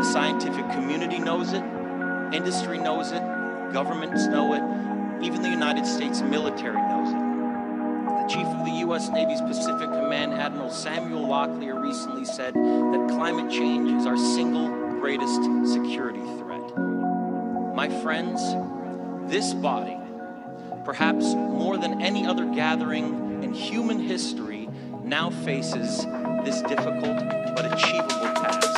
The scientific community knows it, industry knows it, governments know it, even the United States military knows it. The chief of the U.S. Navy's Pacific Command, Admiral Samuel Locklear, recently said that climate change is our single greatest security threat. My friends, this body, perhaps more than any other gathering in human history, now faces this difficult but achievable task.